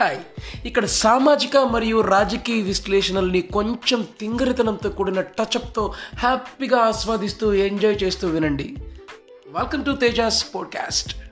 Hi ఇక్కడ సామాజిక మరియు రాజకీయ విశ్లేషణల్ని కొంచెం తింగరితనంతో కూడిన టచ్అప్తో హ్యాపీగా ఆస్వాదిస్తూ ఎంజాయ్ చేస్తూ వినండి. Welcome to Tejas podcast